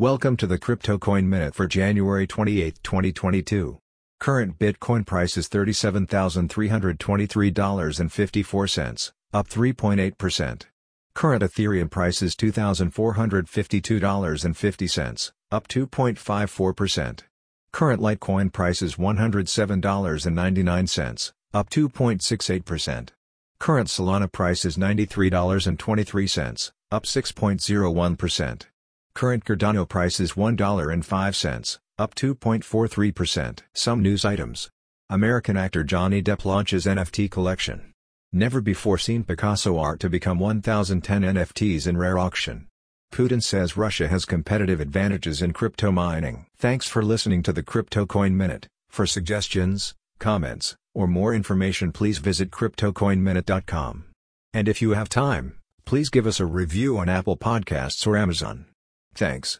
Welcome to the Crypto Coin Minute for January 28, 2022. Current Bitcoin price is $37,323.54, up 3.8%. Current Ethereum price is $2,452.50, up 2.54%. Current Litecoin price is $107.99, up 2.68%. Current Solana price is $93.23, up 6.01%. Current Cardano price is $1.05, up 2.43%. Some news items. American actor Johnny Depp launches NFT collection. Never before seen Picasso art to become 1010 NFTs in rare auction. Putin says Russia has competitive advantages in crypto mining. Thanks for listening to the Crypto Coin Minute. For suggestions, comments, or more information please visit cryptocoinminute.com. And if you have time, please give us a review on Apple Podcasts or Amazon. Thanks.